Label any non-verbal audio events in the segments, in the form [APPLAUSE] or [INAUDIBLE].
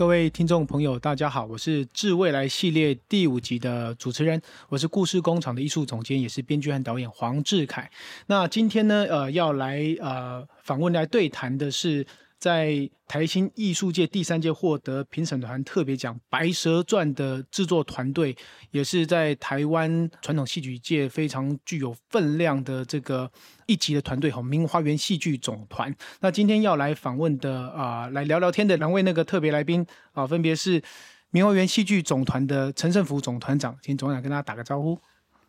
各位听众朋友，大家好，我是致未来系列第五集的主持人，我是故事工厂的艺术总监，也是编剧和导演黄志凯。那今天呢，呃，要来呃访问来对谈的是。在台新艺术界第三届获得评审团特别奖《白蛇传》的制作团队，也是在台湾传统戏剧界非常具有分量的这个一级的团队哈，明花园戏剧总团。那今天要来访问的啊，来聊聊天的两位那个特别来宾啊，分别是明花园戏剧总团的陈胜福总团长，请总长跟大家打个招呼。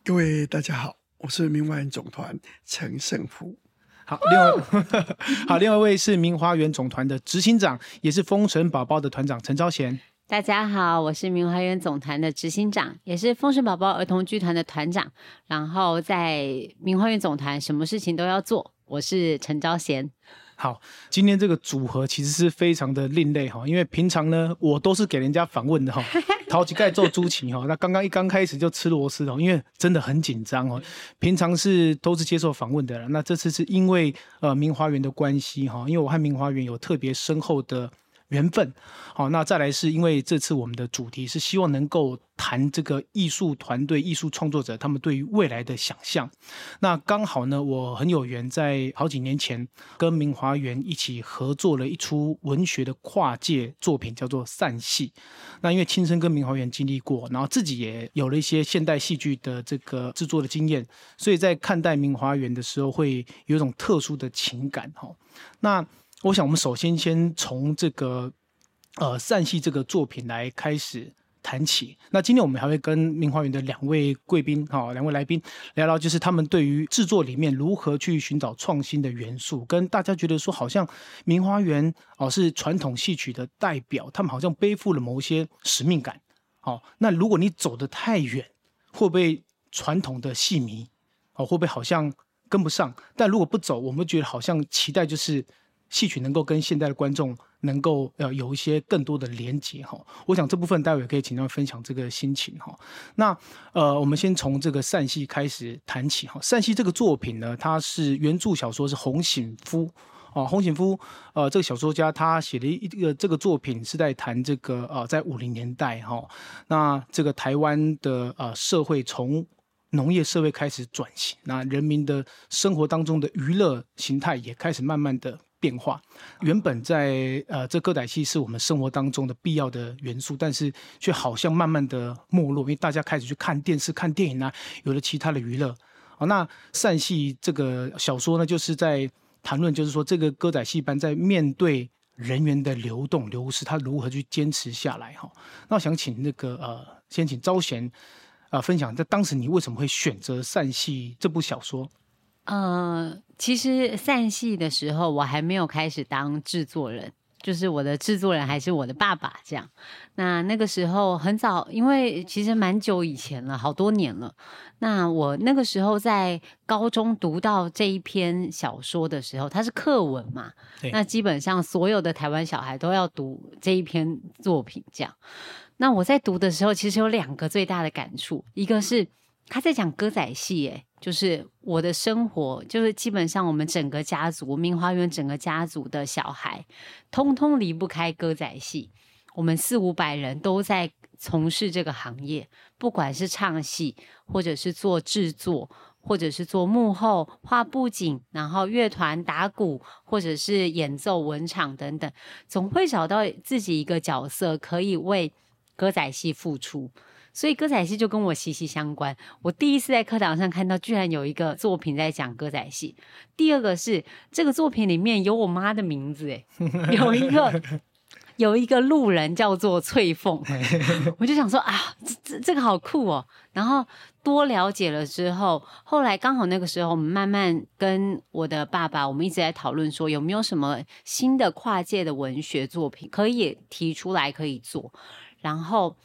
各位大家好，我是明花园总团陈胜福。好，另外 [LAUGHS] 好，另外一位是明花园总团的执行长，也是封神宝宝的团长陈昭贤。大家好，我是明花园总团的执行长，也是封神宝宝儿童剧团的团长。然后在明花园总团，什么事情都要做。我是陈昭贤。好，今天这个组合其实是非常的另类哈，因为平常呢，我都是给人家访问的哈，陶吉盖做朱奇哈，那刚刚一刚开始就吃螺丝哦，因为真的很紧张哦，平常是都是接受访问的，那这次是因为呃明华园的关系哈，因为我和明华园有特别深厚的。缘分，好，那再来是因为这次我们的主题是希望能够谈这个艺术团队、艺术创作者他们对于未来的想象。那刚好呢，我很有缘，在好几年前跟明华园一起合作了一出文学的跨界作品，叫做《散戏》。那因为亲身跟明华园经历过，然后自己也有了一些现代戏剧的这个制作的经验，所以在看待明华园的时候，会有一种特殊的情感。哈，那。我想，我们首先先从这个呃《散戏》这个作品来开始谈起。那今天我们还会跟明华园的两位贵宾，哈，两位来宾聊聊，就是他们对于制作里面如何去寻找创新的元素，跟大家觉得说，好像明华园哦是传统戏曲的代表，他们好像背负了某些使命感。好，那如果你走得太远，会不会传统的戏迷哦会不会好像跟不上？但如果不走，我们觉得好像期待就是。戏曲能够跟现代的观众能够呃有一些更多的连接哈，我想这部分待会可以请他们分享这个心情哈。那呃，我们先从这个善戏开始谈起哈。善戏这个作品呢，它是原著小说是洪醒夫啊，洪醒夫呃这个小说家他写的一个这个作品是在谈这个呃在五零年代哈，那这个台湾的呃社会从农业社会开始转型，那人民的生活当中的娱乐形态也开始慢慢的。变化原本在呃，这歌仔戏是我们生活当中的必要的元素，但是却好像慢慢的没落，因为大家开始去看电视、看电影啊，有了其他的娱乐。好，那善戏这个小说呢，就是在谈论，就是说这个歌仔戏班在面对人员的流动流失，他如何去坚持下来。哈，那我想请那个呃，先请招贤啊分享，在当时你为什么会选择善戏这部小说？呃，其实散戏的时候，我还没有开始当制作人，就是我的制作人还是我的爸爸这样。那那个时候很早，因为其实蛮久以前了，好多年了。那我那个时候在高中读到这一篇小说的时候，它是课文嘛，那基本上所有的台湾小孩都要读这一篇作品。这样，那我在读的时候，其实有两个最大的感触，一个是他在讲歌仔戏，哎。就是我的生活，就是基本上我们整个家族明华园整个家族的小孩，通通离不开歌仔戏。我们四五百人都在从事这个行业，不管是唱戏，或者是做制作，或者是做幕后画布景，然后乐团打鼓，或者是演奏文场等等，总会找到自己一个角色，可以为歌仔戏付出。所以歌仔戏就跟我息息相关。我第一次在课堂上看到，居然有一个作品在讲歌仔戏。第二个是这个作品里面有我妈的名字，诶，有一个 [LAUGHS] 有一个路人叫做翠凤，[LAUGHS] 我就想说啊，这这这个好酷哦。然后多了解了之后，后来刚好那个时候，我们慢慢跟我的爸爸，我们一直在讨论说，有没有什么新的跨界的文学作品可以提出来可以做，然后。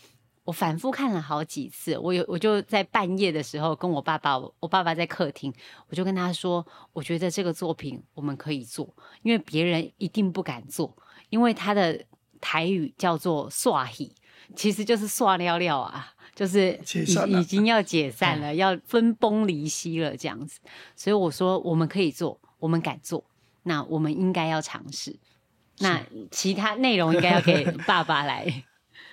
我反复看了好几次，我有我就在半夜的时候跟我爸爸，我爸爸在客厅，我就跟他说，我觉得这个作品我们可以做，因为别人一定不敢做，因为他的台语叫做“刷喜”，其实就是“刷尿尿”啊，就是已已经要解散了，要分崩离析了这样子。所以我说我们可以做，我们敢做，那我们应该要尝试。那其他内容应该要给爸爸来。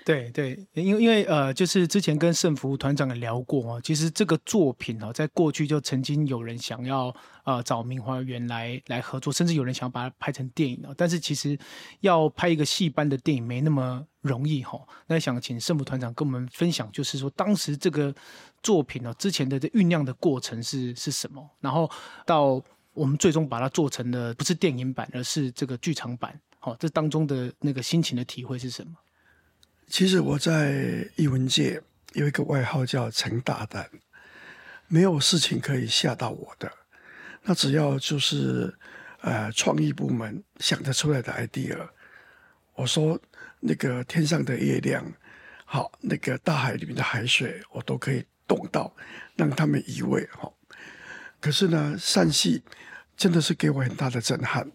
对对，因为因为呃，就是之前跟盛福团长也聊过哦，其实这个作品哦，在过去就曾经有人想要呃找明华园来来合作，甚至有人想要把它拍成电影哦。但是其实要拍一个戏班的电影没那么容易哈。那想请盛福团长跟我们分享，就是说当时这个作品哦，之前的这酝酿的过程是是什么？然后到我们最终把它做成了不是电影版，而是这个剧场版。好，这当中的那个心情的体会是什么？其实我在艺文界有一个外号叫陈大胆，没有事情可以吓到我的。那只要就是呃创意部门想得出来的 idea，我说那个天上的月亮，好，那个大海里面的海水，我都可以动到，让他们移位哈。可是呢，善戏。真的是给我很大的震撼，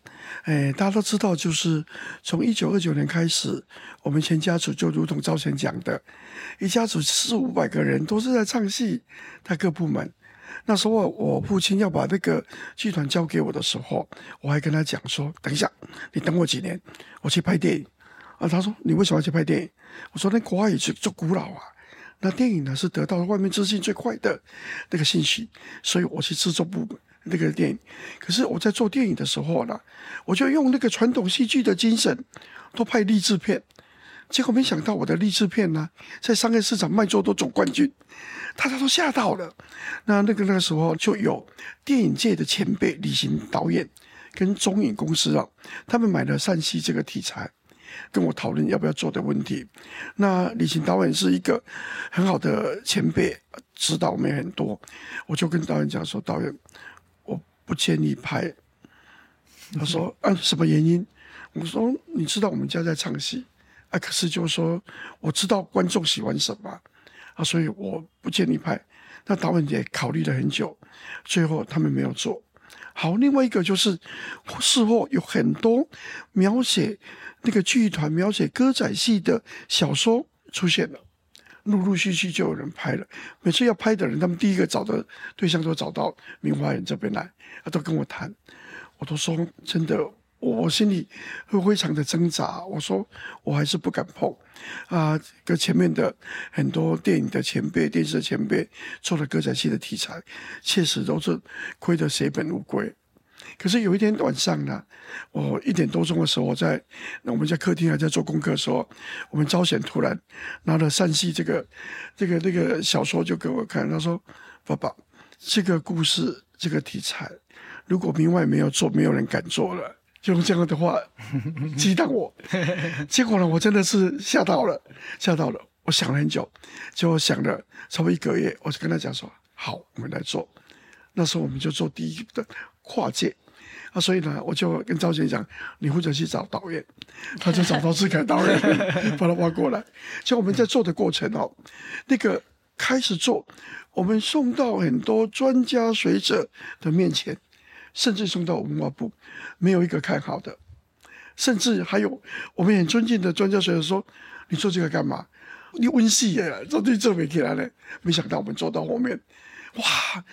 哎，大家都知道，就是从一九二九年开始，我们全家族就如同赵贤讲的，一家族四五百个人都是在唱戏，在各部门。那时候我父亲要把那个剧团交给我的时候，我还跟他讲说：“等一下，你等我几年，我去拍电影。”啊，他说：“你为什么要去拍电影？”我说：“那国外也是做古老啊，那电影呢是得到外面资讯最快的那个信息，所以我去制作部。”那个电影，可是我在做电影的时候呢，我就用那个传统戏剧的精神，都拍励志片，结果没想到我的励志片呢，在商业市场卖座都总冠军，大家都吓到了。那那个那个时候就有电影界的前辈李行导演跟中影公司啊，他们买了善戏这个题材，跟我讨论要不要做的问题。那李行导演是一个很好的前辈，指导我们很多，我就跟导演讲说，导演。我不建议拍。他说：“啊，什么原因？”我说：“你知道我们家在唱戏啊，可是就说，我知道观众喜欢什么啊，所以我不建议拍。”那导演也考虑了很久，最后他们没有做好。另外一个就是事后有很多描写那个剧团、描写歌仔戏的小说出现了。陆陆续续就有人拍了，每次要拍的人，他们第一个找的对象都找到明华园这边来，他都跟我谈，我都说真的，我心里会非常的挣扎。我说我还是不敢碰啊，跟前面的很多电影的前辈、电视的前辈做了歌仔戏的题材，确实都是亏得血本无归。可是有一天晚上呢，我一点多钟的时候，我在我们在客厅还在做功课的时候，我们招贤突然拿了山西这个这个这个小说就给我看，他说：“爸爸，这个故事这个题材，如果明外没有做，没有人敢做了。”就用这样的话 [LAUGHS] 激荡我。结果呢，我真的是吓到了，吓到了。我想了很久，就想了差不多一个月，我就跟他讲说：“好，我们来做。”那时候我们就做第一的跨界。啊，所以呢，我就跟赵贤讲，你负责去找导演，[LAUGHS] 他就找到志凯导演，把他挖过来。就我们在做的过程哦，那个开始做，我们送到很多专家学者的面前，甚至送到文化部，没有一个看好的，甚至还有我们很尊敬的专家学者说：“你做这个干嘛？你温戏耶，做对这没起来呢。”没想到我们做到后面，哇！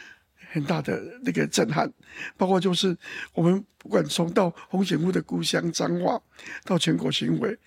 很大的那个震撼，包括就是我们不管从到洪显富的故乡彰化，到全国巡回，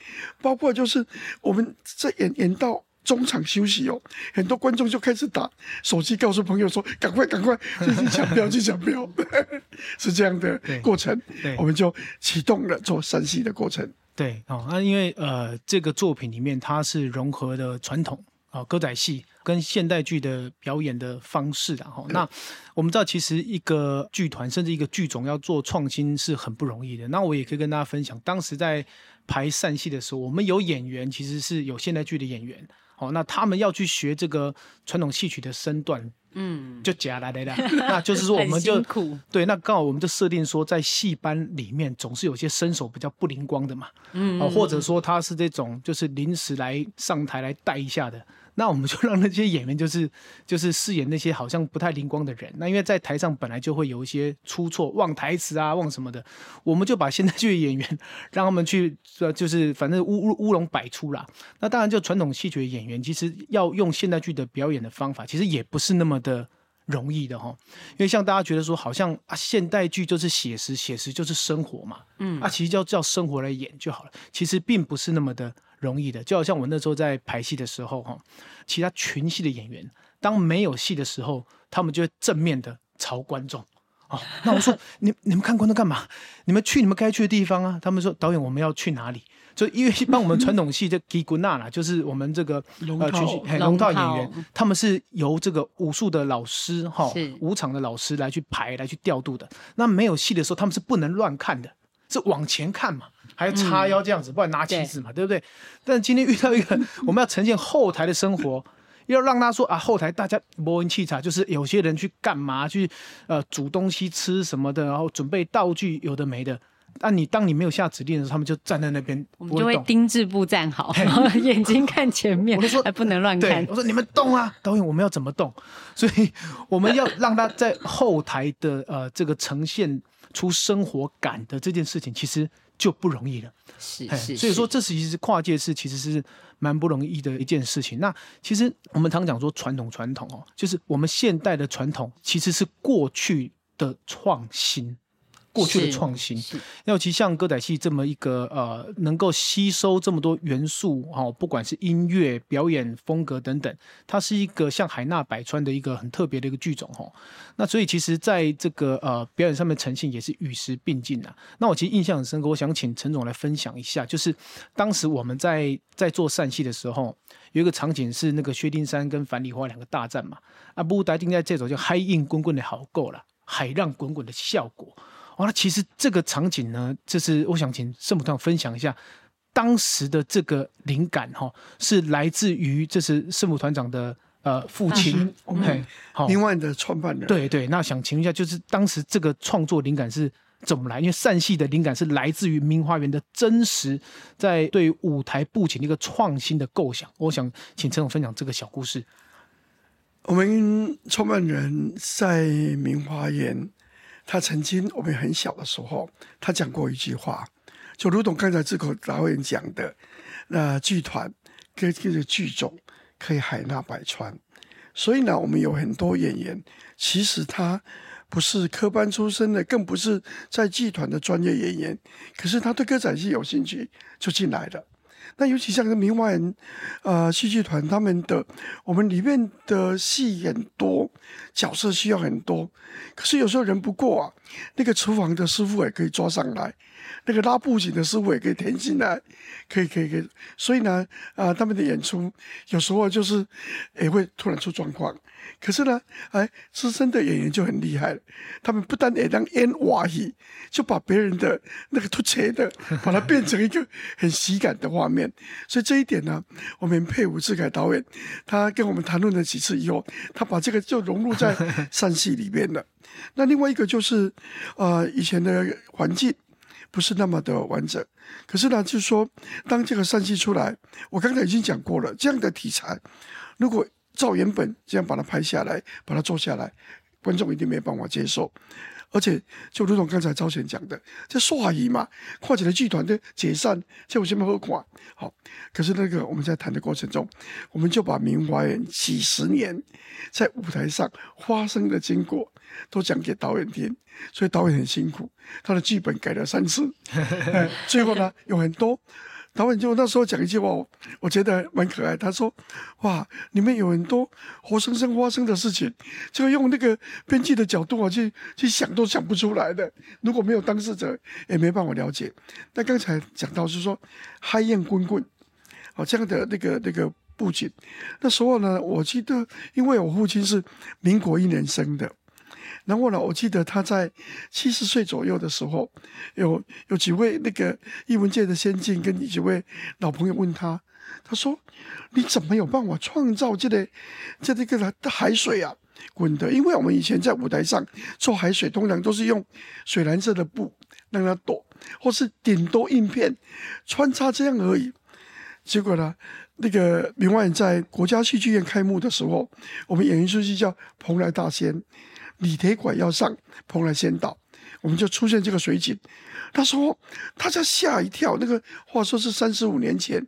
包括就是我们在演演到中场休息哦，很多观众就开始打手机告诉朋友说：“赶快赶快，去抢票去抢票。” [LAUGHS] 是这样的过程，我们就启动了做山西的过程。对哦，那因为呃，这个作品里面它是融合的传统啊歌仔戏。跟现代剧的表演的方式，然后那我们知道，其实一个剧团甚至一个剧种要做创新是很不容易的。那我也可以跟大家分享，当时在排散戏的时候，我们有演员其实是有现代剧的演员，好，那他们要去学这个传统戏曲的身段，嗯，就假来的啦。那就是说，我们就 [LAUGHS] 对，那刚好我们就设定说，在戏班里面总是有些身手比较不灵光的嘛，嗯，或者说他是这种就是临时来上台来带一下的。那我们就让那些演员就是 [LAUGHS] 就是饰演那些好像不太灵光的人。那因为在台上本来就会有一些出错、忘台词啊、忘什么的，我们就把现代剧的演员让他们去呃，就是反正乌乌乌龙百出啦。那当然，就传统戏曲的演员，其实要用现代剧的表演的方法，其实也不是那么的容易的哈。因为像大家觉得说，好像啊，现代剧就是写实，写实就是生活嘛，嗯，啊，其实叫叫生活来演就好了。其实并不是那么的容易的。就好像我那时候在排戏的时候哈，其他群戏的演员，当没有戏的时候，他们就会正面的朝观众。哦，那我说 [LAUGHS] 你你们看观众干嘛？你们去你们该去的地方啊。他们说导演我们要去哪里？就因为一般我们传统戏的吉古纳啦，就是我们这个呃群戏龙套演员，他们是由这个武术的老师哈，武场的老师来去排来去调度的。那没有戏的时候，他们是不能乱看的，是往前看嘛，还要叉腰这样子，不然拿旗子嘛，对不对？但今天遇到一个，[LAUGHS] 我们要呈现后台的生活。要让他说啊，后台大家摸音器材，就是有些人去干嘛去，呃，煮东西吃什么的，然后准备道具，有的没的。那你当你没有下指令的时候，他们就站在那边，我们就会丁字步站好，[LAUGHS] 眼睛看前面，我说还不能乱看。我说你们动啊，导演，我们要怎么动？[LAUGHS] 所以我们要让他在后台的呃这个呈现出生活感的这件事情，其实就不容易了。是是，所以说这其实是跨界是其实是。蛮不容易的一件事情。那其实我们常讲说传统传统哦，就是我们现代的传统其实是过去的创新。过去的创新，尤其像歌仔戏这么一个呃，能够吸收这么多元素哦，不管是音乐、表演风格等等，它是一个像海纳百川的一个很特别的一个剧种哦。那所以其实在这个呃表演上面呈现也是与时并进啊。那我其实印象很深刻，我想请陈总来分享一下，就是当时我们在在做散戏的时候，有一个场景是那个薛丁山跟樊梨花两个大战嘛，啊，布达丁在这首叫嗨硬滚滚的好够了，海浪滚滚的效果。哦，那其实这个场景呢，就是我想请圣母团分享一下当时的这个灵感哈，是来自于这是圣母团长的呃父亲，OK，好，另外的创办人，对对，那想请问一下，就是当时这个创作灵感是怎么来？因为善戏的灵感是来自于明花园的真实在对舞台布景的一个创新的构想，我想请陈总分享这个小故事。我们创办人在明花园。他曾经我们很小的时候，他讲过一句话，就如同刚才志口导演讲的，那剧团跟这个剧种可以海纳百川，所以呢，我们有很多演员，其实他不是科班出身的，更不是在剧团的专业演员，可是他对歌仔戏有兴趣，就进来了。那尤其像个明华人，呃，戏剧团他们的，我们里面的戏很多，角色需要很多，可是有时候人不够啊，那个厨房的师傅也可以抓上来。那个拉布景的师傅也可以填进来，可以可以可以，所以呢，啊，他们的演出有时候就是也会突然出状况。可是呢，哎，资深的演员就很厉害了，他们不但也当演瓦戏，就把别人的那个突切的，[LAUGHS] 把它变成一个很喜感的画面。所以这一点呢，我们佩服志凯导演，他跟我们谈论了几次以后，他把这个就融入在山戏里面了。[LAUGHS] 那另外一个就是，呃，以前的环境。不是那么的完整，可是呢，就是说，当这个山戏出来，我刚才已经讲过了，这样的题材，如果照原本这样把它拍下来，把它做下来，观众一定没办法接受。而且，就如同刚才招贤讲的，这刷仪嘛，跨起来剧团的解散，这有什么好看？好，可是那个我们在谈的过程中，我们就把明华园几十年在舞台上发生的经过。都讲给导演听，所以导演很辛苦，他的剧本改了三次，最后呢有很多导演就那时候讲一句话，我觉得蛮可爱。他说：“哇，你们有很多活生生发生的事情，这个用那个编剧的角度啊去去想都想不出来的。如果没有当事者，也没办法了解。那刚才讲到是说嗨宴滚滚，啊这样的那个那个布景，那时候呢，我记得因为我父亲是民国一年生的。”然后呢，我记得他在七十岁左右的时候，有有几位那个艺文界的先进跟几位老朋友问他，他说：“你怎么有办法创造这个这这个海水啊滚的？因为我们以前在舞台上做海水，通常都是用水蓝色的布让它躲，或是顶多印片穿插这样而已。结果呢，那个明外在国家戏剧院开幕的时候，我们演员书记叫蓬莱大仙。李铁拐要上蓬莱仙岛，我们就出现这个水井。他说大家吓一跳，那个话说是三十五年前，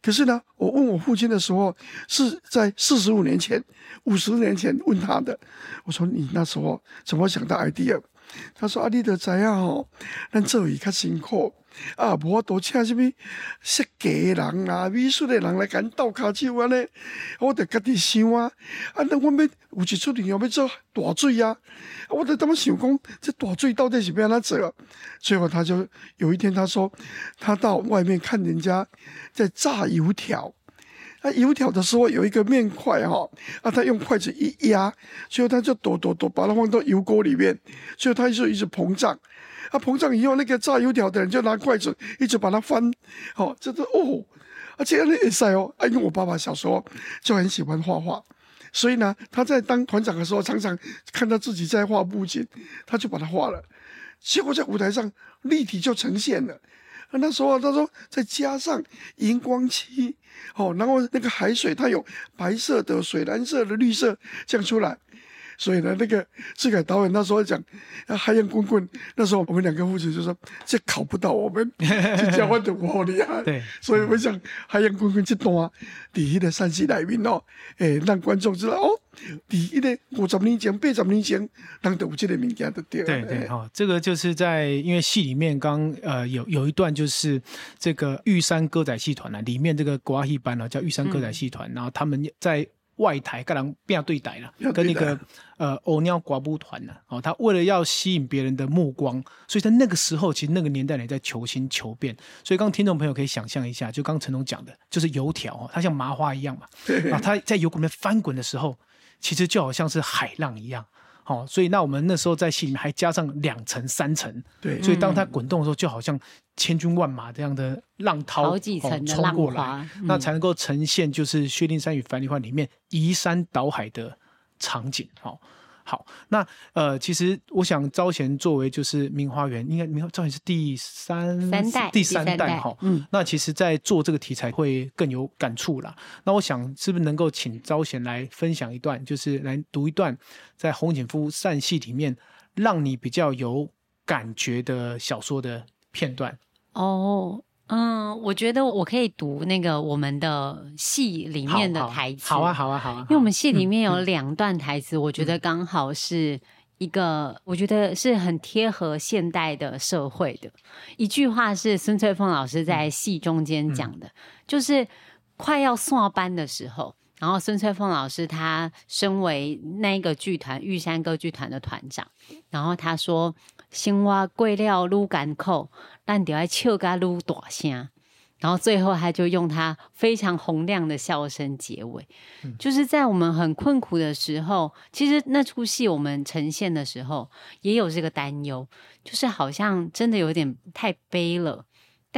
可是呢，我问我父亲的时候是在四十五年前、五十年前问他的。我说你那时候怎么想到 idea？他说：“啊，你都知影吼，咱做伊较辛苦啊，无法度请什么设计的人啊、美术的人来甲斗骹手安尼，我得家己想啊。啊，那我们有一出电影要做大水啊，我得当想讲，这大水到底是要安怎做？最后他就有一天他说，他到外面看人家在炸油条。”油条的时候有一个面块哈，啊，他用筷子一压，最后他就抖抖抖，把它放到油锅里面，最后他就一直膨胀，啊，膨胀以后那个炸油条的人就拿筷子一直把它翻，哦，这是哦，而且那也晒哦，啊，因为我爸爸小时候就很喜欢画画，所以呢，他在当团长的时候常常看到自己在画布景，他就把它画了，结果在舞台上立体就呈现了。那时候他说再加上荧光漆，哦，然后那个海水它有白色的、水蓝色的、绿色这样出来。所以呢，那个志凯导演那时候讲《海洋滚滚》，那时候我们两个父子就说这考不到我们，[LAUGHS] 这交换的我好厉害。对，所以我想《海洋滚滚》这段第一的山西来宾哦，诶，让观众知道哦，第一的五十年前、八十年前，人都有这个物件的对。对对，哈，这个就是在因为戏里面刚呃有有一段就是这个玉山歌仔戏团啊，里面这个国戏班呢叫玉山歌仔戏团，然后他们在。外台跟人变对待了，跟那个呃欧尿寡布团呢，哦，他为了要吸引别人的目光，所以在那个时候，其实那个年代也在求新求变。所以刚听众朋友可以想象一下，就刚陈总讲的，就是油条哦，它像麻花一样嘛，啊，它在油锅里面翻滚的时候，其实就好像是海浪一样。好，所以那我们那时候在戏里面还加上两层、三层，对，所以当它滚动的时候，就好像千军万马这样的浪涛好几层的浪花，那才能够呈现就是《薛丁山与樊梨花》里面移山倒海的场景。好。好，那呃，其实我想招贤作为就是明花园，应该明招贤是第三三代第三代哈，嗯，那其实，在做这个题材会更有感触啦。那我想是不是能够请招贤来分享一段，就是来读一段在洪景夫散戏里面让你比较有感觉的小说的片段哦。嗯，我觉得我可以读那个我们的戏里面的台词。好啊，好啊，好啊。因为我们戏里面有两段台词，我觉得刚好是一个，我觉得是很贴合现代的社会的一句话，是孙翠凤老师在戏中间讲的，就是快要下班的时候，然后孙翠凤老师他身为那个剧团玉山歌剧团的团长，然后他说。青蛙贵料撸干扣，但得要笑嘎噜大声。然后最后他就用他非常洪亮的笑声结尾，就是在我们很困苦的时候，其实那出戏我们呈现的时候也有这个担忧，就是好像真的有点太悲了。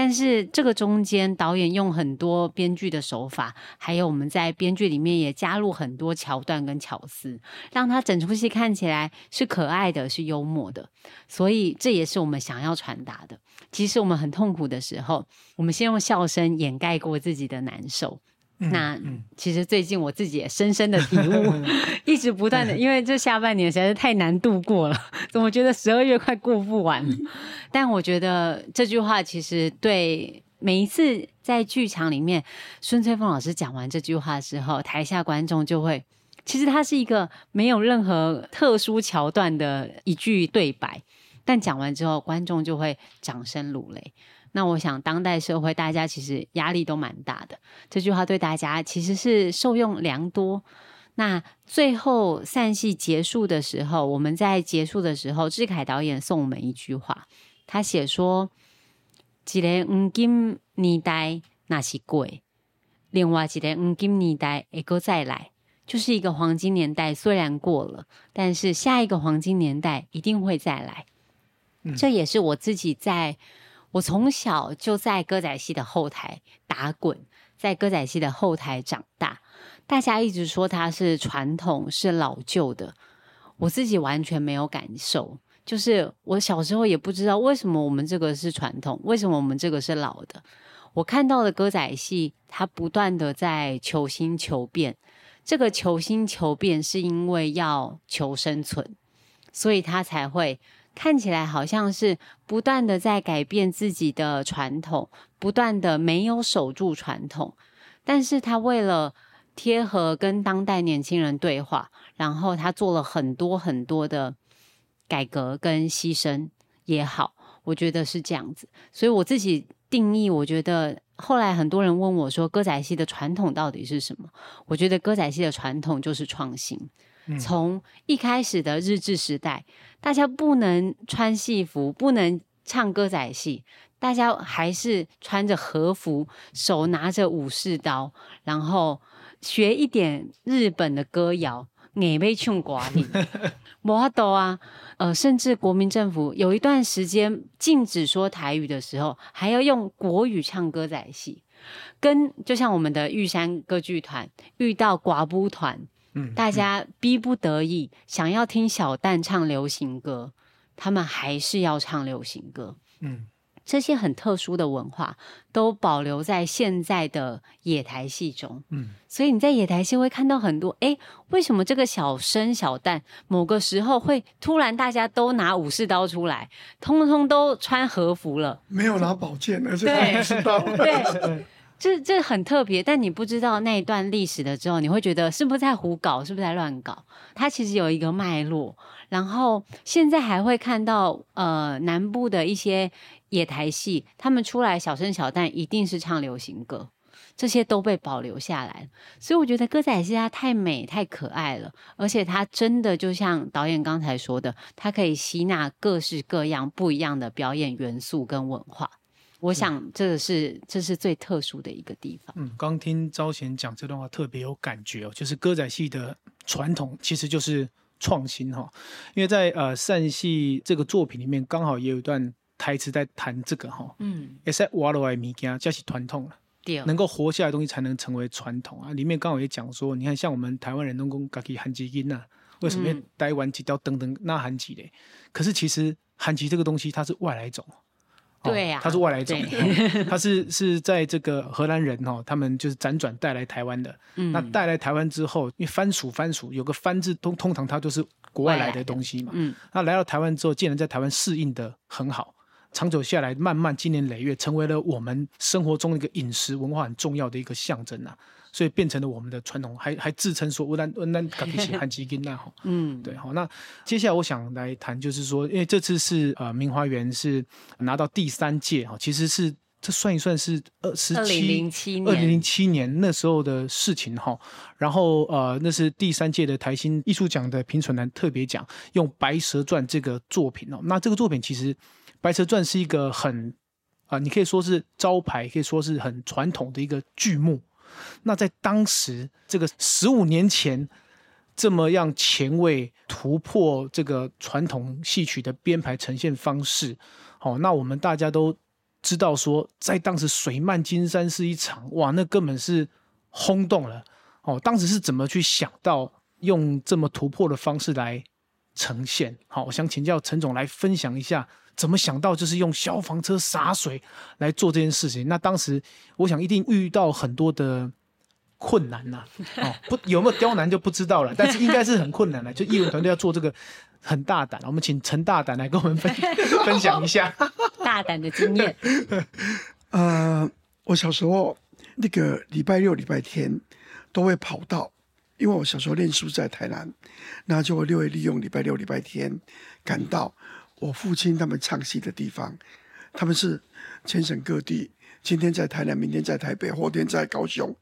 但是这个中间，导演用很多编剧的手法，还有我们在编剧里面也加入很多桥段跟巧思，让他整出戏看起来是可爱的，是幽默的。所以这也是我们想要传达的。即使我们很痛苦的时候，我们先用笑声掩盖过自己的难受。那其实最近我自己也深深的体悟，[LAUGHS] 一直不断的，[LAUGHS] 因为这下半年实在是太难度过了，[LAUGHS] 怎么觉得十二月快过不完？但我觉得这句话其实对每一次在剧场里面，孙翠凤老师讲完这句话之后，台下观众就会，其实它是一个没有任何特殊桥段的一句对白，但讲完之后，观众就会掌声如雷。那我想，当代社会大家其实压力都蛮大的。这句话对大家其实是受用良多。那最后散戏结束的时候，我们在结束的时候，志凯导演送我们一句话，他写说：“一个黄金年代那是贵，另外一个黄金年代一个再来，就是一个黄金年代虽然过了，但是下一个黄金年代一定会再来。”这也是我自己在。我从小就在歌仔戏的后台打滚，在歌仔戏的后台长大。大家一直说它是传统、是老旧的，我自己完全没有感受。就是我小时候也不知道为什么我们这个是传统，为什么我们这个是老的。我看到的歌仔戏，它不断的在求新求变。这个求新求变是因为要求生存，所以它才会看起来好像是不断的在改变自己的传统，不断的没有守住传统，但是他为了贴合跟当代年轻人对话，然后他做了很多很多的改革跟牺牲也好，我觉得是这样子。所以我自己定义，我觉得后来很多人问我说，歌仔戏的传统到底是什么？我觉得歌仔戏的传统就是创新。从一开始的日治时代，大家不能穿戏服，不能唱歌仔戏，大家还是穿着和服，手拿着武士刀，然后学一点日本的歌谣，也被唱寡里，摩多 [LAUGHS] 啊，呃，甚至国民政府有一段时间禁止说台语的时候，还要用国语唱歌仔戏，跟就像我们的玉山歌剧团遇到寡不团。嗯，大家逼不得已想要听小旦唱流行歌，他们还是要唱流行歌。嗯，这些很特殊的文化都保留在现在的野台戏中。嗯，所以你在野台戏会看到很多，哎，为什么这个小生小旦某个时候会突然大家都拿武士刀出来，通通都穿和服了，没有拿宝剑，而是武士刀。[LAUGHS] 对。这这很特别，但你不知道那一段历史的之后，你会觉得是不是在胡搞，是不是在乱搞？它其实有一个脉络。然后现在还会看到，呃，南部的一些野台戏，他们出来小生小旦一定是唱流行歌，这些都被保留下来。所以我觉得歌仔戏它太美、太可爱了，而且它真的就像导演刚才说的，它可以吸纳各式各样不一样的表演元素跟文化。我想，这个是这是最特殊的一个地方。嗯，刚听招贤讲这段话，特别有感觉哦。就是歌仔戏的传统，其实就是创新哈。因为在呃善戏这个作品里面，刚好也有一段台词在谈这个哈。嗯，也是瓦罗埃米加加起传统了，能够活下来的东西才能成为传统啊。里面刚好也讲说，你看像我们台湾人能够自己喊基音呐，为什么台湾几条等等那韩籍嘞？可是其实韩籍这个东西，它是外来种。对呀，他是外来种，他是 [LAUGHS] 是在这个荷兰人哦，他们就是辗转带来台湾的。那带来台湾之后，因为番薯番薯有个番字，通通常它都是国外来的东西嘛。嗯，那来到台湾之后，竟然在台湾适应的很好，长久下来，慢慢经年累月，成为了我们生活中一个饮食文化很重要的一个象征啊。所以变成了我们的传统，还还自称说“乌兰乌兰卡皮奇汉吉金那”哈，嗯，对，好，那接下来我想来谈，就是说，因为这次是呃明花园是拿到第三届哈，其实是这算一算是二十七二零零七年。二零零七年那时候的事情哈，然后呃那是第三届的台新艺术奖的评审团特别奖，用《白蛇传》这个作品哦，那这个作品其实《白蛇传》是一个很啊，你可以说是招牌，可以说是很传统的一个剧目。那在当时这个十五年前，这么样前卫突破这个传统戏曲的编排呈现方式，好，那我们大家都知道说，在当时水漫金山是一场哇，那根本是轰动了哦。当时是怎么去想到用这么突破的方式来呈现？好，我想请教陈总来分享一下。怎么想到就是用消防车洒水来做这件事情？那当时我想一定遇到很多的困难呐。[LAUGHS] 哦，不有没有刁难就不知道了，但是应该是很困难的。就艺文团队要做这个很大胆，我们请陈大胆来跟我们分 [LAUGHS] 分享一下大胆的经验。[LAUGHS] 呃，我小时候那个礼拜六、礼拜天都会跑到，因为我小时候念书在台南，那就会六利用礼拜六、礼拜天赶到。我父亲他们唱戏的地方，他们是全省各地，今天在台南，明天在台北，后天在高雄，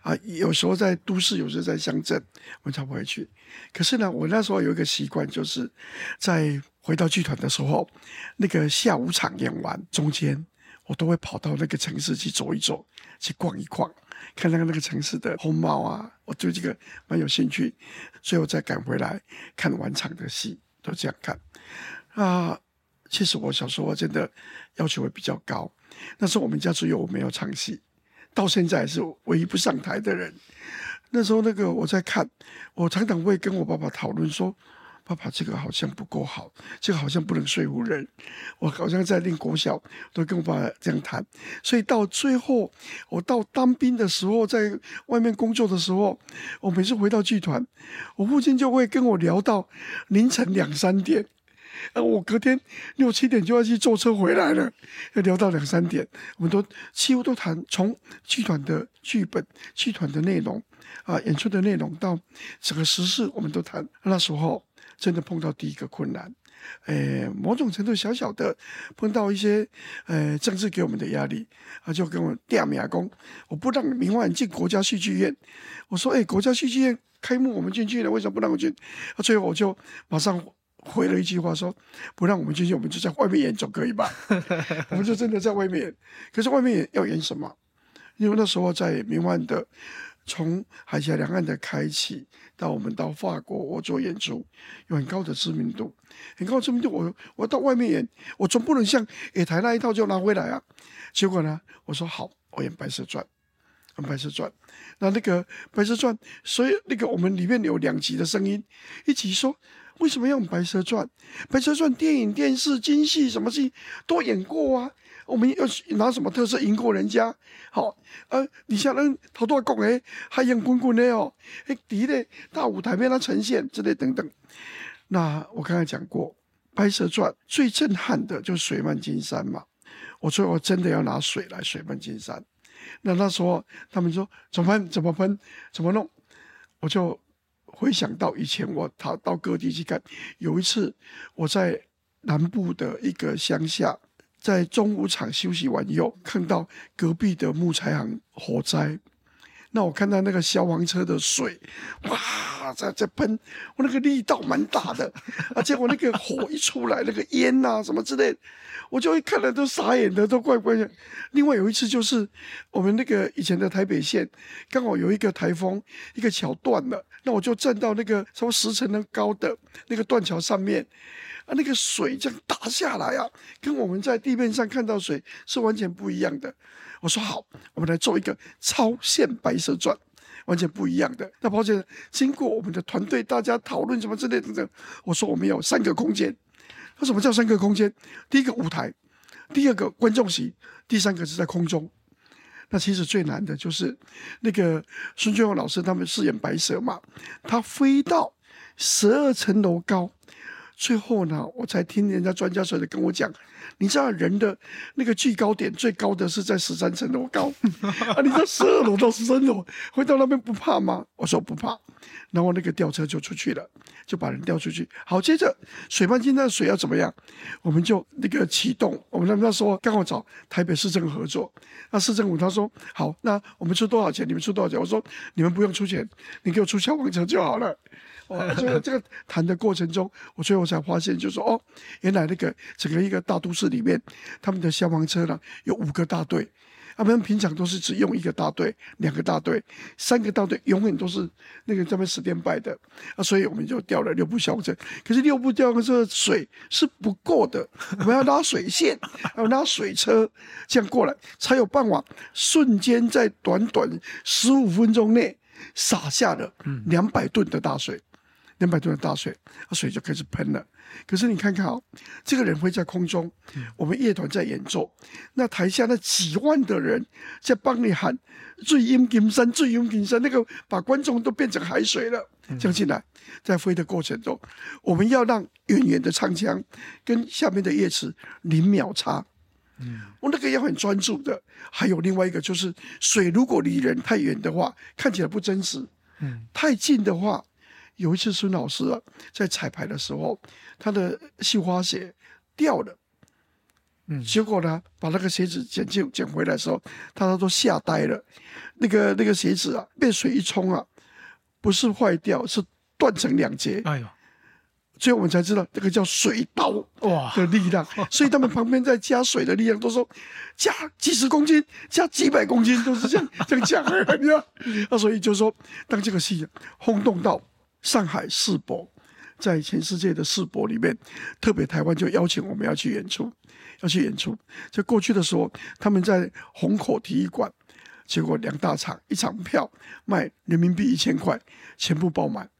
啊，有时候在都市，有时候在乡镇，我才不会去。可是呢，我那时候有一个习惯，就是在回到剧团的时候，那个下午场演完中间，我都会跑到那个城市去走一走，去逛一逛，看那个那个城市的风貌啊，我对这个蛮有兴趣，最后再赶回来看完场的戏，都这样看。啊，其实我小时候真的要求会比较高。那时候我们家只有我没有唱戏，到现在是唯一不上台的人。那时候那个我在看，我常常会跟我爸爸讨论说：“爸爸，这个好像不够好，这个好像不能说服人。”我好像在念国小都跟我爸爸这样谈。所以到最后，我到当兵的时候，在外面工作的时候，我每次回到剧团，我父亲就会跟我聊到凌晨两三点。啊，我隔天六七点就要去坐车回来了，要聊到两三点。我们都几乎都谈从剧团的剧本、剧团的内容啊，演出的内容到整个时事，我们都谈。那时候真的碰到第一个困难，诶，某种程度小小的碰到一些呃政治给我们的压力啊，就跟我店名讲，我不让明晚进国家戏剧院。我说，哎，国家戏剧院开幕我们进去了，为什么不让我进？啊，最后我就马上。回了一句话说：“不让我们进去，我们就在外面演总可以吧？” [LAUGHS] 我们就真的在外面演。可是外面演要演什么？因为那时候在明万的，从海峡两岸的开启到我们到法国，我做演出有很高的知名度，很高知名度。我我到外面演，我总不能像野台那一套就拿回来啊。结果呢，我说好，我演《白蛇传》，演《白蛇传》。那那个《白蛇传》，所以那个我们里面有两集的声音，一集说。为什么用《白蛇传》？《白蛇传》电影、电视、京戏什么戏都演过啊！我们要拿什么特色赢过人家？好，呃，你像那陶大公诶，还演滚滚的哦，诶，敌的大舞台面它呈现之类等等。那我刚才讲过，《白蛇传》最震撼的就是水漫金山嘛。我说我真的要拿水来水漫金山。那那时候他们说怎么喷？怎么喷？怎么弄？我就。回想到以前我逃到各地去看，有一次我在南部的一个乡下，在中午场休息完以后，看到隔壁的木材行火灾，那我看到那个消防车的水，哇，在在喷，我那个力道蛮大的啊，结果那个火一出来，那个烟呐什么之类。我就会看了都傻眼的，都怪怪的。另外有一次就是我们那个以前的台北县，刚好有一个台风，一个桥断了，那我就站到那个超十层的高的那个断桥上面，啊，那个水这样打下来啊，跟我们在地面上看到水是完全不一样的。我说好，我们来做一个超限白蛇传，完全不一样的。那抱歉，经过我们的团队大家讨论什么之类等等，我说我们有三个空间。那什么叫三个空间？第一个舞台，第二个观众席，第三个是在空中。那其实最难的就是那个孙俊宏老师他们饰演白蛇嘛，他飞到十二层楼高。最后呢，我才听人家专家说的跟我讲，你知道人的那个最高点最高的是在十三层楼高 [LAUGHS] 啊，你在十二楼到十三楼，回到那边不怕吗？我说不怕，然后那个吊车就出去了，就把人吊出去。好，接着水漫金那水要怎么样？我们就那个启动，我们那那时候刚好找台北市政府合作，那市政府他说好，那我们出多少钱？你们出多少钱？我说你们不用出钱，你给我出消防车就好了。哦，这个这个谈的过程中，我最后才发现，就是说，哦，原来那个整个一个大都市里面，他们的消防车呢有五个大队，他们平常都是只用一个大队、两个大队、三个大队，永远都是那个这边十点摆的啊，所以我们就调了六部消防车。可是六部消防车水是不够的，我们要拉水线，要拉水车这样过来，才有办法瞬间在短短十五分钟内洒下了两百吨的大水。两百吨的大水，那，水就开始喷了。可是你看看哦，这个人会在空中，我们乐团在演奏，那台下那几万的人在帮你喊“最阴金山，最阴金山”，那个把观众都变成海水了。这样进来，在飞的过程中，我们要让远远的唱腔跟下面的乐池零秒差。嗯，我那个要很专注的。还有另外一个就是，水如果离人太远的话，看起来不真实。嗯，太近的话。有一次，孙老师啊，在彩排的时候，他的绣花鞋掉了，嗯，结果呢，把那个鞋子捡就捡回来的时候，他都吓呆了。那个那个鞋子啊，被水一冲啊，不是坏掉，是断成两截。哎呦！最后我们才知道，这个叫水刀哇的力量。[LAUGHS] 所以他们旁边在加水的力量，都说加几十公斤，加几百公斤，都是这样这样加。[LAUGHS] [LAUGHS] 你看，那所以就说，当这个戏轰动到。上海世博，在全世界的世博里面，特别台湾就邀请我们要去演出，要去演出。在过去的时候，他们在虹口体育馆，结果两大场，一场票卖人民币一千块，全部爆满。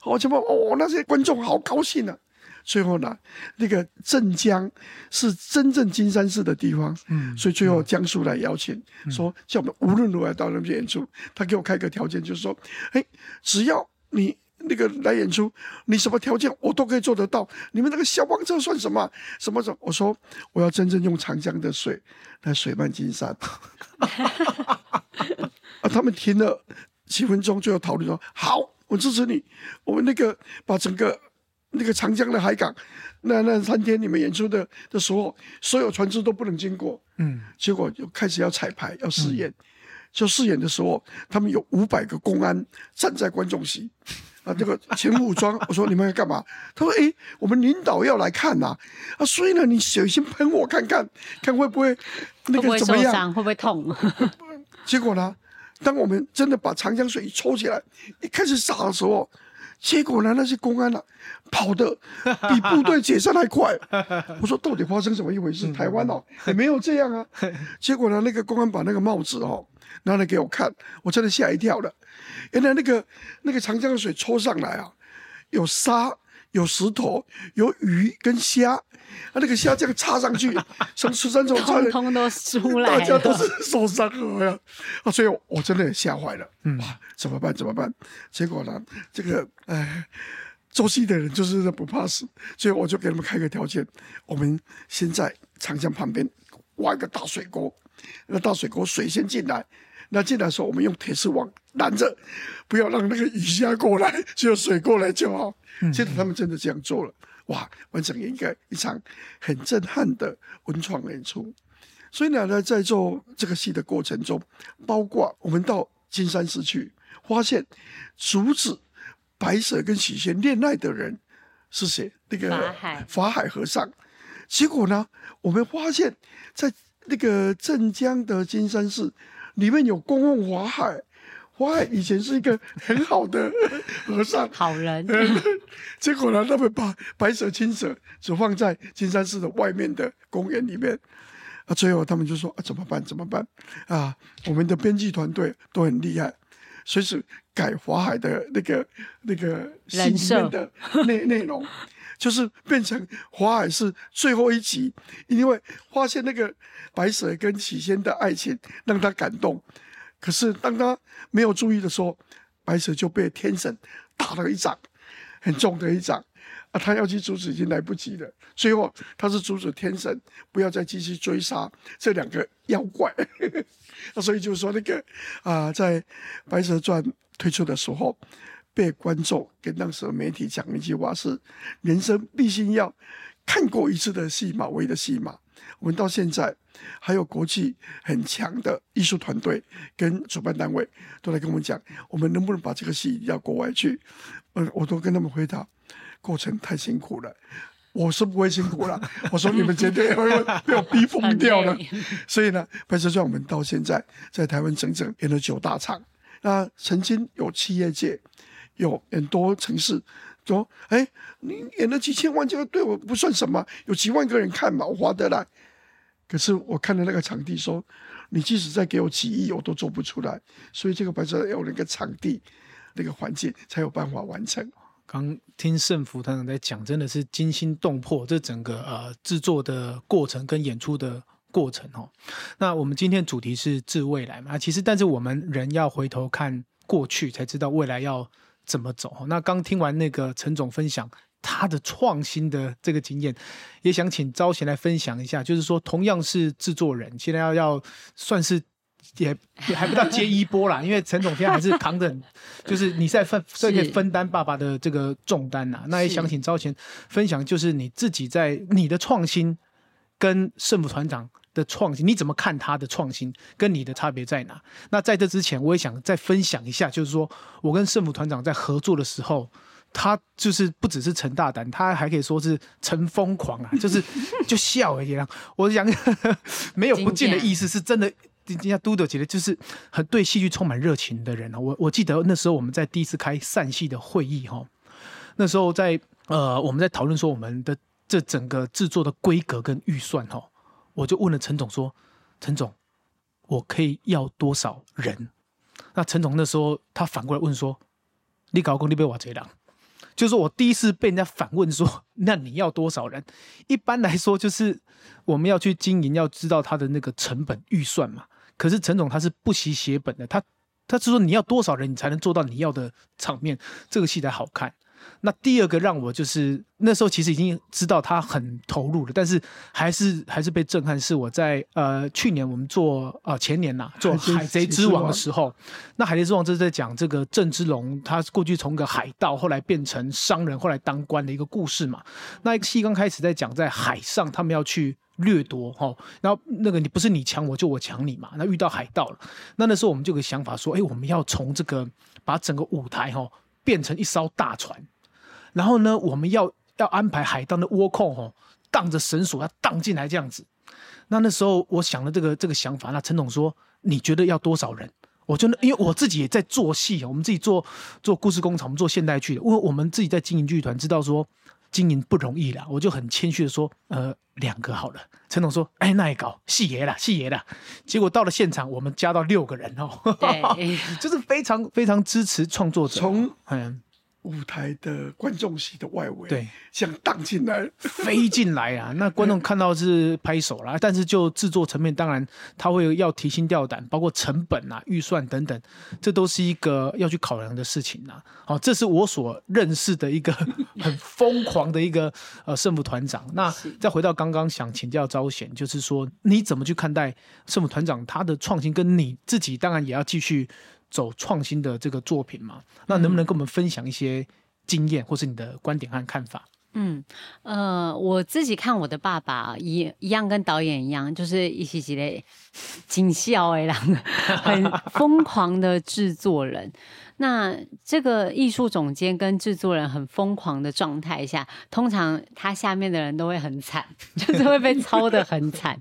好，全部哦，那些观众好高兴啊！最后呢，那个镇江是真正金山寺的地方，嗯，所以最后江苏来邀请，说叫我们无论如何到那边演出。他给我开个条件，就是说，哎，只要你。那个来演出，你什么条件我都可以做得到。你们那个消防车算什么？什么什么？我说我要真正用长江的水来水漫金山。[LAUGHS] 啊，他们停了几分钟，最后讨论说：好，我支持你。我们那个把整个那个长江的海港，那那三天你们演出的的时候，所有船只都不能经过。嗯，结果就开始要彩排，要试演。就试演的时候，他们有五百个公安站在观众席，啊，这个全武装。我说你们要干嘛？他说：哎，我们领导要来看呐，啊，所以呢，你水先喷我看看，看会不会那个怎么样？会不会痛？[LAUGHS] 结果呢，当我们真的把长江水一抽起来，一开始洒的时候，结果呢，那些公安啊，跑的 [LAUGHS] 比部队解散还快。我说到底发生什么一回事？台湾哦，也没有这样啊。[LAUGHS] 结果呢，那个公安把那个帽子哦。拿来给我看，我真的吓一跳了。原来那个那个长江的水抽上来啊，有沙、有石头、有鱼跟虾，啊，那个虾这样插上去，[LAUGHS] 从十三种通通都出来，大家都是受伤了啊！所以我真的也吓坏了。嗯，怎么办？怎么办？结果呢，这个哎，做戏的人就是不怕死，所以我就给他们开个条件：我们先在长江旁边挖一个大水沟，那大水沟水先进来。那进来时候，我们用铁丝网拦着，不要让那个鱼虾过来，只有水过来就好。现在他们真的这样做了，哇，完成一个一场很震撼的文创演出。所以呢，在做这个戏的过程中，包括我们到金山寺去，发现阻止白蛇跟许仙恋爱的人是谁？那个法海法海和尚。结果呢，我们发现，在那个镇江的金山寺。里面有公共华海，华海以前是一个很好的和尚，好人。结果呢，他们把白蛇、青蛇只放在金山寺的外面的公园里面。啊，最后他们就说：“啊，怎么办？怎么办？啊，我们的编辑团队都很厉害，随时改华海的那个那个戏里面的内内容。”就是变成华海是最后一集，因为发现那个白蛇跟启仙的爱情让他感动，可是当他没有注意的时候，白蛇就被天神打了一掌，很重的一掌啊！他要去阻止已经来不及了。最后他是阻止天神不要再继续追杀这两个妖怪，那 [LAUGHS] 所以就是说那个啊，在《白蛇传》推出的时候。被观众跟当时的媒体讲一句话是：人生必须要看过一次的戏码，为的戏码。我们到现在还有国际很强的艺术团队跟主办单位都来跟我们讲，我们能不能把这个戏到国外去？嗯，我都跟他们回答，过程太辛苦了，我是不会辛苦了。我说你们绝对会被我逼疯掉的。所以呢，《白蛇传》我们到现在在台湾整整演了九大场。那曾经有企业界。有很多城市说：“哎，你演了几千万，这个对我不算什么。有几万个人看嘛，我划得来。可是我看的那个场地说，你即使再给我几亿，我都做不出来。所以这个白色要那个场地，那个环境才有办法完成。刚听盛福团长在讲，真的是惊心动魄。这整个呃制作的过程跟演出的过程哦。那我们今天主题是致未来嘛？其实，但是我们人要回头看过去，才知道未来要。怎么走？那刚听完那个陈总分享他的创新的这个经验，也想请招贤来分享一下。就是说，同样是制作人，现在要要算是也也还不到接一波啦，[LAUGHS] 因为陈总现在还是扛着，就是你在分，所以可以分担爸爸的这个重担呐。那也想请招贤分享，就是你自己在你的创新跟圣母团长。的创新，你怎么看他的创新跟你的差别在哪？那在这之前，我也想再分享一下，就是说我跟圣母团长在合作的时候，他就是不只是陈大胆，他还可以说是陈疯狂啊，[LAUGHS] 就是就笑而已啦。我讲没有不敬的意思，是真的。人家嘟嘟姐姐就是很对戏剧充满热情的人啊。我我记得那时候我们在第一次开散戏的会议哈，那时候在呃我们在讨论说我们的这整个制作的规格跟预算哈。我就问了陈总说：“陈总，我可以要多少人？”那陈总那时候他反过来问说：“你搞工你被我这样？”就是我第一次被人家反问说：“那你要多少人？”一般来说就是我们要去经营，要知道他的那个成本预算嘛。可是陈总他是不惜血本的，他他是说你要多少人你才能做到你要的场面，这个戏才好看。那第二个让我就是那时候其实已经知道他很投入了，但是还是还是被震撼。是我在呃去年我们做呃前年呐做《海贼之王》的时候，那《海贼之王》就是在讲这个郑芝龙他过去从个海盗后来变成商人，后来当官的一个故事嘛。那一个戏刚开始在讲在海上他们要去掠夺哈，然后那个你不是你抢我就我抢你嘛，那遇到海盗了，那那时候我们就有个想法说，哎，我们要从这个把整个舞台哈变成一艘大船。然后呢，我们要要安排海盗的倭寇哦，荡着绳索要荡进来这样子。那那时候我想了这个这个想法，那陈总说你觉得要多少人？我就因为我自己也在做戏，我们自己做做故事工厂，我们做现代剧的，因为我们自己在经营剧团，知道说经营不容易啦。我就很谦虚的说，呃，两个好了。陈总说，哎，那也搞戏爷啦，戏爷啦。结果到了现场，我们加到六个人哦，[LAUGHS] 就是非常非常支持创作者，从嗯。舞台的观众席的外围，对，像荡进来、飞进来啊！那观众看到是拍手啦，但是就制作层面，当然他会要提心吊胆，包括成本啊、预算等等，这都是一个要去考量的事情啊。好，这是我所认识的一个 [LAUGHS] 很疯狂的一个呃圣母团长。那再回到刚刚想请教招贤，就是说你怎么去看待圣母团长他的创新，跟你自己当然也要继续。走创新的这个作品嘛，那能不能跟我们分享一些经验，或是你的观点和看法？嗯，呃，我自己看我的爸爸一一样，跟导演一样，就是一起起来惊笑哎，很疯狂的制作人。那这个艺术总监跟制作人很疯狂的状态下，通常他下面的人都会很惨，[LAUGHS] 就是会被操的很惨。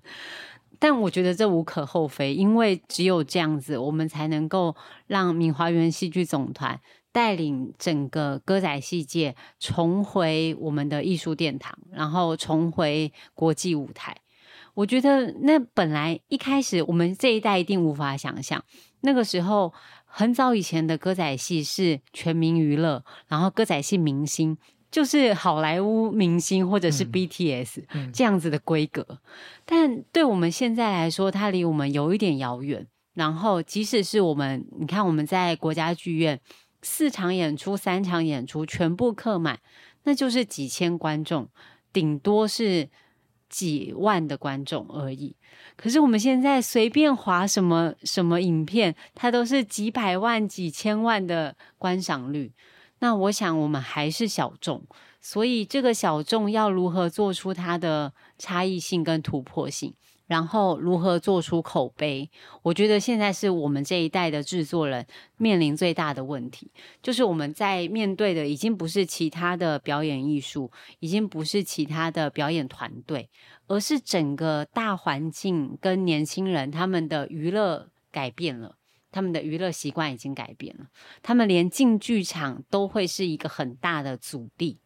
但我觉得这无可厚非，因为只有这样子，我们才能够让闽华园戏剧总团带领整个歌仔戏界重回我们的艺术殿堂，然后重回国际舞台。我觉得那本来一开始我们这一代一定无法想象，那个时候很早以前的歌仔戏是全民娱乐，然后歌仔戏明星。就是好莱坞明星或者是 BTS 这样子的规格，但对我们现在来说，它离我们有一点遥远。然后，即使是我们，你看我们在国家剧院四场演出、三场演出全部客满，那就是几千观众，顶多是几万的观众而已。可是我们现在随便划什么什么影片，它都是几百万、几千万的观赏率。那我想，我们还是小众，所以这个小众要如何做出它的差异性跟突破性，然后如何做出口碑？我觉得现在是我们这一代的制作人面临最大的问题，就是我们在面对的已经不是其他的表演艺术，已经不是其他的表演团队，而是整个大环境跟年轻人他们的娱乐改变了。他们的娱乐习惯已经改变了，他们连进剧场都会是一个很大的阻力。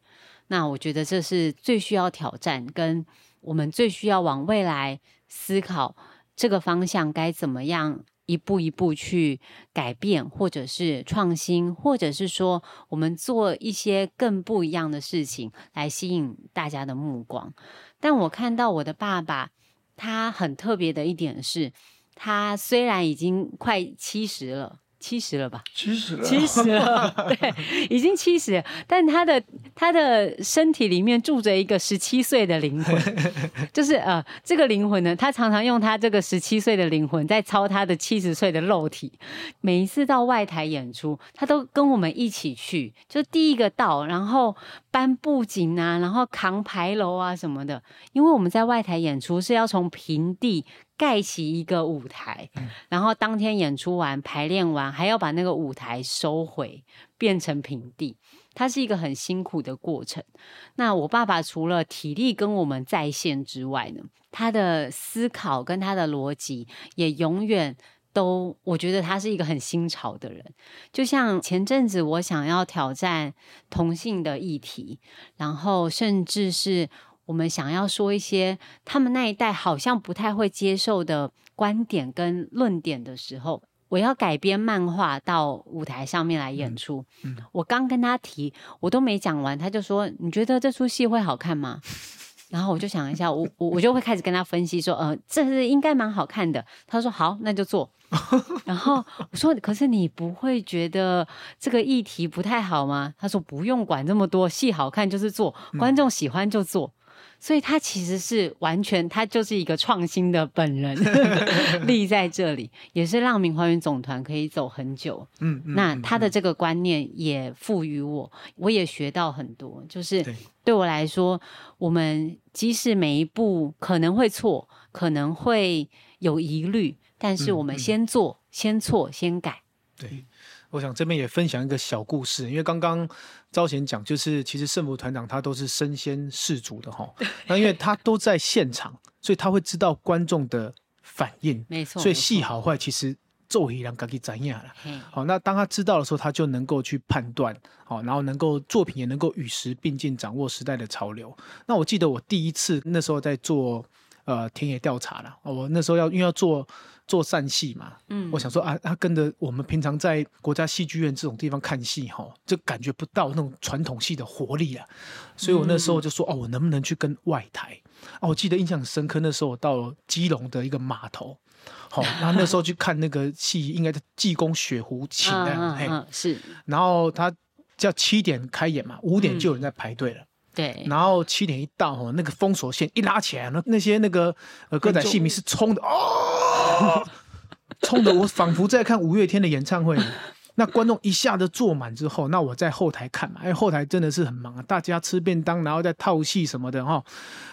那我觉得这是最需要挑战，跟我们最需要往未来思考这个方向该怎么样一步一步去改变，或者是创新，或者是说我们做一些更不一样的事情来吸引大家的目光。但我看到我的爸爸，他很特别的一点是。他虽然已经快七十了。七十了吧？七十了，七十了，[LAUGHS] 对，已经七十。但他的他的身体里面住着一个十七岁的灵魂，[LAUGHS] 就是呃，这个灵魂呢，他常常用他这个十七岁的灵魂在操他的七十岁的肉体。每一次到外台演出，他都跟我们一起去，就第一个到，然后搬布景啊，然后扛牌楼啊什么的。因为我们在外台演出是要从平地。盖起一个舞台，然后当天演出完、排练完，还要把那个舞台收回，变成平地。它是一个很辛苦的过程。那我爸爸除了体力跟我们在线之外呢，他的思考跟他的逻辑也永远都，我觉得他是一个很新潮的人。就像前阵子我想要挑战同性的议题，然后甚至是。我们想要说一些他们那一代好像不太会接受的观点跟论点的时候，我要改编漫画到舞台上面来演出。我刚跟他提，我都没讲完，他就说：“你觉得这出戏会好看吗？”然后我就想一下，我我我就会开始跟他分析说，呃，这是应该蛮好看的。他说好，那就做。[LAUGHS] 然后我说，可是你不会觉得这个议题不太好吗？他说不用管这么多，戏好看就是做，观众喜欢就做。所以他其实是完全，他就是一个创新的本人 [LAUGHS] 立在这里，也是让明花园总团可以走很久。嗯，那他的这个观念也赋予我，我也学到很多。就是对我来说，我们即使每一步可能会错，可能会有疑虑，但是我们先做，先错，先改。对。我想这边也分享一个小故事，因为刚刚招贤讲，就是其实圣母团长他都是身先士卒的哈，那因为他都在现场，所以他会知道观众的反应，没错，所以戏好坏其实奏一两个给怎样了，好，那当他知道的时候，他就能够去判断，好，然后能够作品也能够与时并进，掌握时代的潮流。那我记得我第一次那时候在做呃田野调查了，我那时候要因为要做。做散戏嘛，嗯，我想说啊，他跟着我们平常在国家戏剧院这种地方看戏哈，就感觉不到那种传统戏的活力啊，所以我那时候就说哦，我能不能去跟外台？哦，我记得印象很深刻，那时候我到基隆的一个码头，好，然 [LAUGHS] 后那时候去看那个戏，应该是《济公雪湖情》的，嘿，是，然后他叫七点开演嘛，五点就有人在排队了。对，然后七点一到哦，那个封锁线一拉起来，那那些那个呃歌仔戏迷是冲的哦，[LAUGHS] 冲的我仿佛在看五月天的演唱会。那观众一下子坐满之后，那我在后台看嘛，因为后台真的是很忙啊，大家吃便当，然后在套戏什么的哈，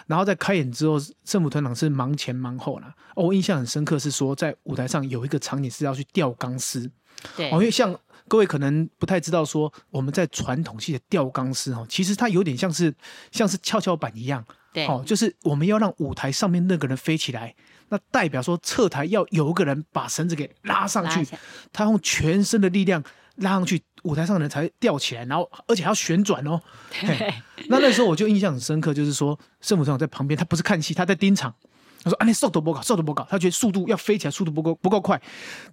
然后在开演之后，圣母团长是忙前忙后啦。哦，我印象很深刻是说，在舞台上有一个场景是要去吊钢丝，对，哦，因为像。各位可能不太知道，说我们在传统戏的吊钢丝哦，其实它有点像是像是跷跷板一样，对，哦，就是我们要让舞台上面那个人飞起来，那代表说侧台要有一个人把绳子给拉上去，他用全身的力量拉上去，舞台上的人才吊起来，然后而且还要旋转哦。[LAUGHS] 对，那那时候我就印象很深刻，就是说圣母长在旁边，他不是看戏，他在盯场。他说：“啊，那速度不够，速度不够。他觉得速度要飞起来，速度不够不够快。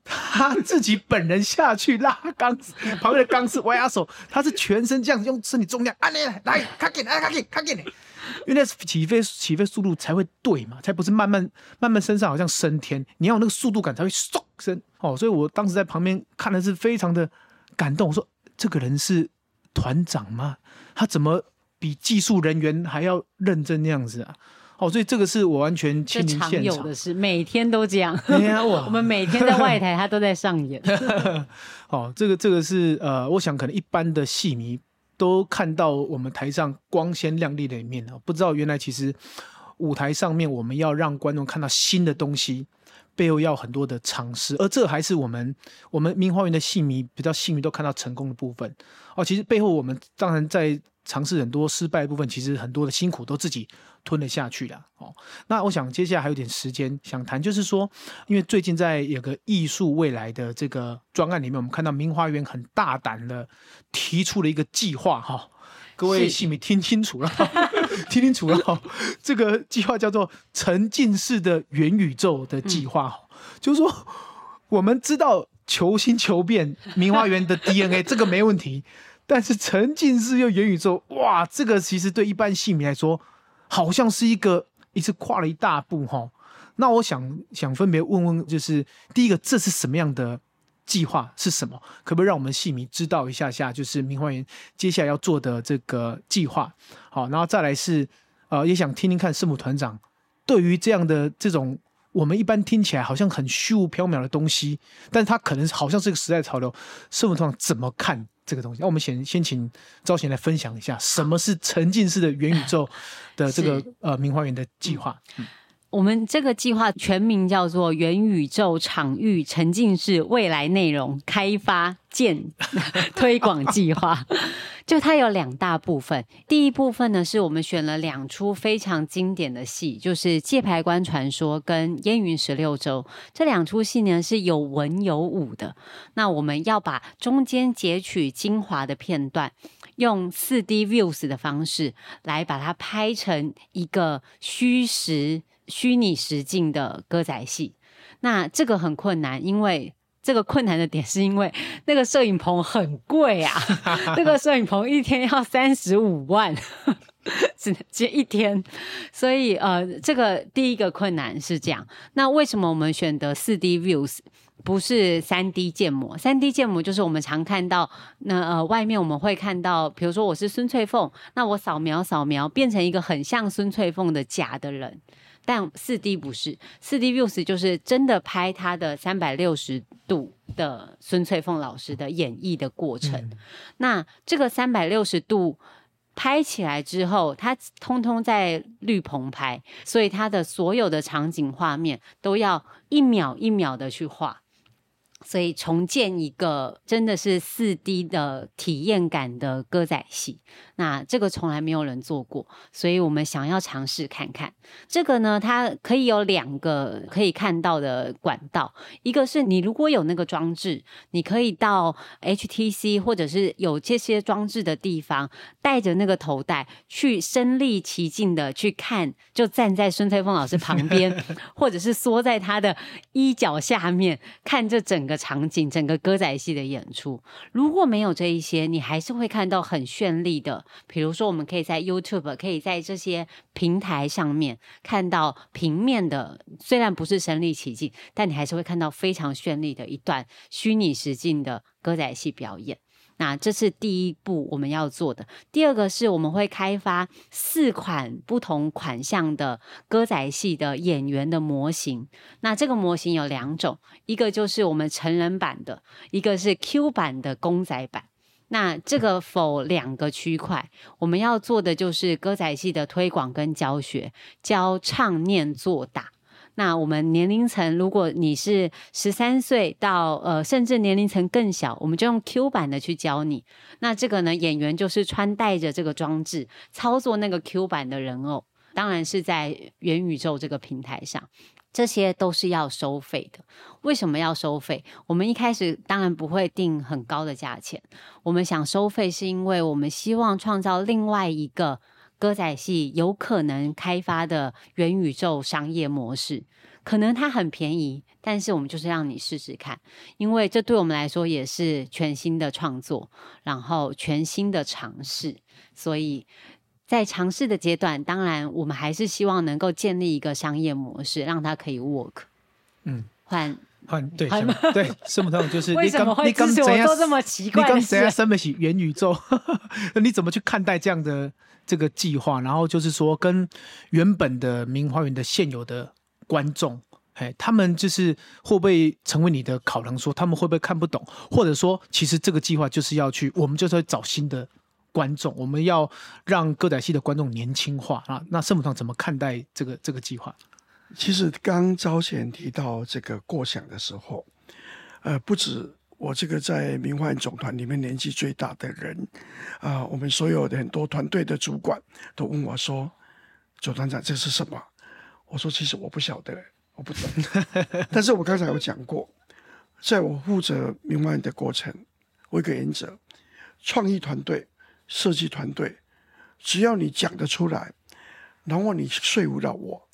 他自己本人下去拉钢丝，旁边的钢丝歪压手，他是全身这样子用身体重量啊，你来，卡紧，来，卡紧，卡紧，因为那起飞起飞速度才会对嘛，才不是慢慢慢慢升上，好像升天，你要有那个速度感才会嗖升哦。所以我当时在旁边看的是非常的感动。我说这个人是团长吗？他怎么比技术人员还要认真那样子啊？”哦，所以这个是我完全亲临现场，有的事每天都这样。[LAUGHS] 我们每天在外台，他都在上演。[LAUGHS] 哦，这个这个是呃，我想可能一般的戏迷都看到我们台上光鲜亮丽的一面啊，不知道原来其实舞台上面我们要让观众看到新的东西，背后要很多的尝试，而这还是我们我们明花园的戏迷比较幸运都看到成功的部分。哦，其实背后我们当然在。尝试很多失败部分，其实很多的辛苦都自己吞了下去了哦。那我想接下来还有点时间想谈，就是说，因为最近在有个艺术未来的这个专案里面，我们看到明花园很大胆的提出了一个计划哈。各位戏迷听清楚了，[LAUGHS] 听清楚了哈。这个计划叫做沉浸式的元宇宙的计划，就是说我们知道求新求变，明花园的 DNA 这个没问题。但是沉浸式又元宇宙，哇，这个其实对一般戏迷来说，好像是一个一次跨了一大步哈。那我想想分别问问，就是第一个，这是什么样的计划？是什么？可不可以让我们戏迷知道一下下？就是明花园接下来要做的这个计划。好，然后再来是，呃，也想听听看圣母团长对于这样的这种我们一般听起来好像很虚无缥缈的东西，但它可能好像是个时代潮流，社会上怎么看？这个东西，那我们先先请招贤来分享一下，什么是沉浸式的元宇宙的这个 [LAUGHS] 呃明花园的计划。我们这个计划全名叫做元宇宙场域沉浸式未来内容开发建 [LAUGHS] [LAUGHS] 推广计划。就它有两大部分，第一部分呢是我们选了两出非常经典的戏，就是《界牌关传说》跟《烟云十六州》这两出戏呢是有文有武的。那我们要把中间截取精华的片段，用四 D views 的方式来把它拍成一个虚实虚拟实境的歌仔戏。那这个很困难，因为。这个困难的点是因为那个摄影棚很贵啊，[LAUGHS] 那个摄影棚一天要三十五万，[LAUGHS] 只能接一天，所以呃，这个第一个困难是这样。那为什么我们选择四 D views 不是三 D 建模？三 D 建模就是我们常看到，那呃外面我们会看到，比如说我是孙翠凤，那我扫描扫描变成一个很像孙翠凤的假的人。但四 D 不是，四 D views 就是真的拍他的三百六十度的孙翠凤老师的演绎的过程。那这个三百六十度。拍起来之后，它通通在绿棚拍，所以他的所有的场景画面都要一秒一秒的去画。所以重建一个真的是四 D 的体验感的歌仔戏，那这个从来没有人做过，所以我们想要尝试看看。这个呢，它可以有两个可以看到的管道，一个是你如果有那个装置，你可以到 HTC 或者是有这些装置的地方，带着那个头带去身临其境的去看，就站在孙翠凤老师旁边，[LAUGHS] 或者是缩在他的衣角下面看这整。个场景，整个歌仔戏的演出，如果没有这一些，你还是会看到很绚丽的。比如说，我们可以在 YouTube，可以在这些平台上面看到平面的，虽然不是身临其境，但你还是会看到非常绚丽的一段虚拟实境的歌仔戏表演。那这是第一步我们要做的。第二个是我们会开发四款不同款项的歌仔戏的演员的模型。那这个模型有两种，一个就是我们成人版的，一个是 Q 版的公仔版。那这个否两个区块，我们要做的就是歌仔戏的推广跟教学，教唱念做打。那我们年龄层，如果你是十三岁到呃，甚至年龄层更小，我们就用 Q 版的去教你。那这个呢，演员就是穿戴着这个装置，操作那个 Q 版的人偶，当然是在元宇宙这个平台上，这些都是要收费的。为什么要收费？我们一开始当然不会定很高的价钱，我们想收费是因为我们希望创造另外一个。歌仔戏有可能开发的元宇宙商业模式，可能它很便宜，但是我们就是让你试试看，因为这对我们来说也是全新的创作，然后全新的尝试，所以在尝试的阶段，当然我们还是希望能够建立一个商业模式，让它可以 work。嗯，换。对对，圣母通就是 [LAUGHS] 为什么会支持我做这么奇怪？你刚什么起元宇宙？[LAUGHS] 你怎么去看待这样的这个计划？然后就是说，跟原本的明花园的现有的观众，哎，他们就是会不会成为你的考量？说他们会不会看不懂？或者说，其实这个计划就是要去，我们就是要找新的观众，我们要让歌仔戏的观众年轻化啊？那圣母堂怎么看待这个这个计划？其实刚朝前提到这个过想的时候，呃，不止我这个在明幻总团里面年纪最大的人，啊，我们所有的很多团队的主管都问我说：“左团长，这是什么？”我说：“其实我不晓得，我不懂。” [LAUGHS] 但是我刚才有讲过，在我负责明幻的过程，我一个原则：创意团队、设计团队，只要你讲得出来，然后你说服了我。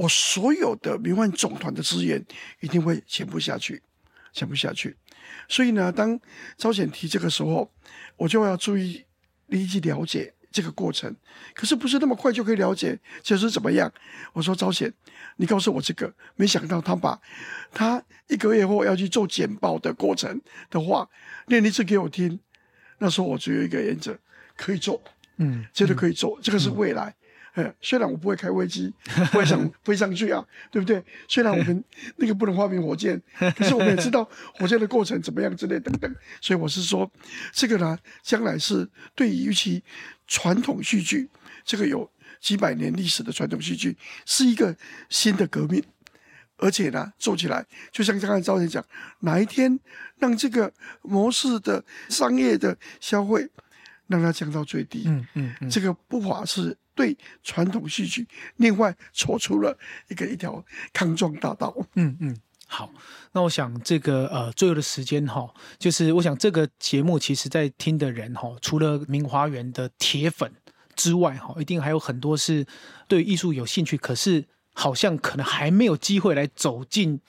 我所有的民幻总团的资源一定会潜不下去，潜不下去。所以呢，当朝鲜提这个时候，我就要注意立即了解这个过程。可是不是那么快就可以了解，就是怎么样？我说朝鲜，你告诉我这个。没想到他把他一个月后要去做简报的过程的话念一次给我听。那时候我只有一个原则，可以做，嗯，绝对可以做。这个是未来。呃，虽然我不会开飞机，不会想 [LAUGHS] 飞上去啊，对不对？虽然我们 [LAUGHS] 那个不能发明火箭，可是我们也知道火箭的过程怎么样之类等等。所以我是说，这个呢，将来是对于其传统戏剧，这个有几百年历史的传统戏剧，是一个新的革命。而且呢，做起来就像刚才赵先讲，哪一天让这个模式的商业的消费让它降到最低，嗯嗯，这个不法是。对传统戏曲，另外抽出了一个一条康庄大道。嗯嗯，好，那我想这个呃，最后的时间哈，就是我想这个节目其实在听的人哈，除了明华园的铁粉之外哈，一定还有很多是对艺术有兴趣，可是好像可能还没有机会来走进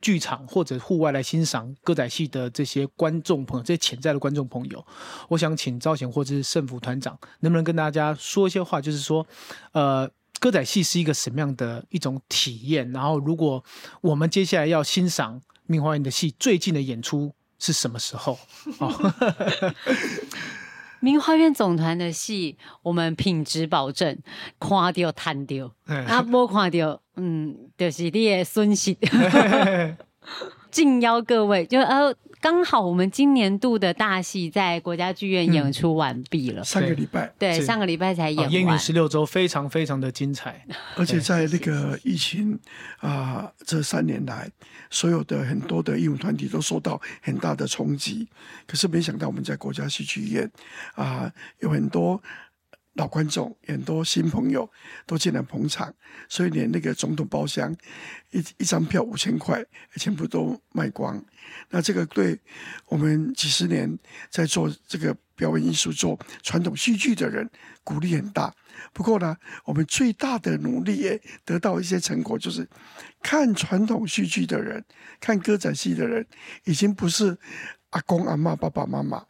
剧场或者户外来欣赏歌仔戏的这些观众朋友，这些潜在的观众朋友，我想请招贤或者是盛福团长，能不能跟大家说一些话，就是说，呃，歌仔戏是一个什么样的一种体验？然后，如果我们接下来要欣赏明华园的戏，最近的演出是什么时候？哦，[LAUGHS] 明花院总团的戏，我们品质保证，看掉谈掉，啊，无看掉，嗯，就是你的损失。[LAUGHS] [LAUGHS] 敬邀各位，就呃。刚好我们今年度的大戏在国家剧院演出完毕了，上个礼拜对上个礼拜才演完，烟云十六周非常非常的精彩，[LAUGHS] 而且在那个疫情啊这三年来，所有的很多的艺文团体都受到很大的冲击，可是没想到我们在国家戏剧院啊有很多。老观众很多新朋友都进来捧场，所以连那个总统包厢一一张票五千块，全部都卖光。那这个对我们几十年在做这个表演艺术、做传统戏剧的人鼓励很大。不过呢，我们最大的努力也得到一些成果，就是看传统戏剧的人、看歌仔戏的人，已经不是阿公阿妈、爸爸妈妈。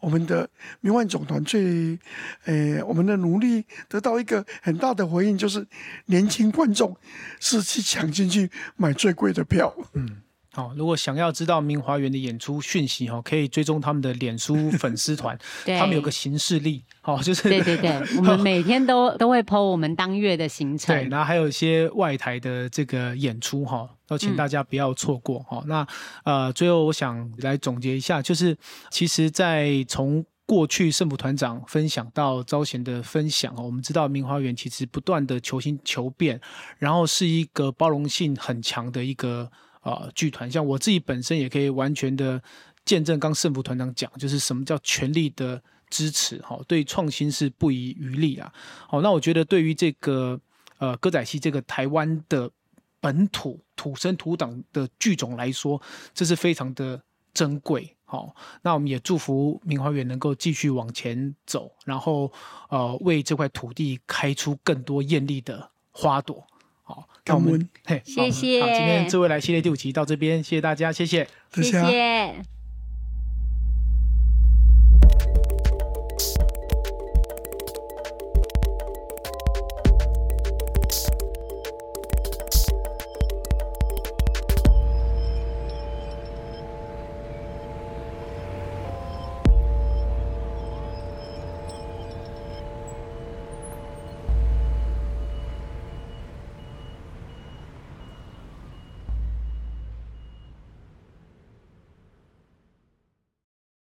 我们的明万总团最，呃，我们的努力得到一个很大的回应，就是年轻观众是去抢进去买最贵的票。嗯。好，如果想要知道明华园的演出讯息哈，可以追踪他们的脸书粉丝团，[LAUGHS] 他们有个行事历，好，[LAUGHS] 就是对对对，[LAUGHS] 我们每天都都会 po 我们当月的行程，对，然后还有一些外台的这个演出哈，都请大家不要错过哈。那呃，最后我想来总结一下，就是其实，在从过去圣母团长分享到招贤的分享哦我们知道明华园其实不断的求新求变，然后是一个包容性很强的一个。啊，剧团像我自己本身也可以完全的见证，刚胜福团长讲，就是什么叫全力的支持，哈，对创新是不遗余力啊。好，那我觉得对于这个呃歌仔戏这个台湾的本土土生土长的剧种来说，这是非常的珍贵。好，那我们也祝福明华园能够继续往前走，然后呃为这块土地开出更多艳丽的花朵。好，感恩，嘿，谢谢。好，今天这位来系列第五集到这边，谢谢大家，谢谢，谢谢。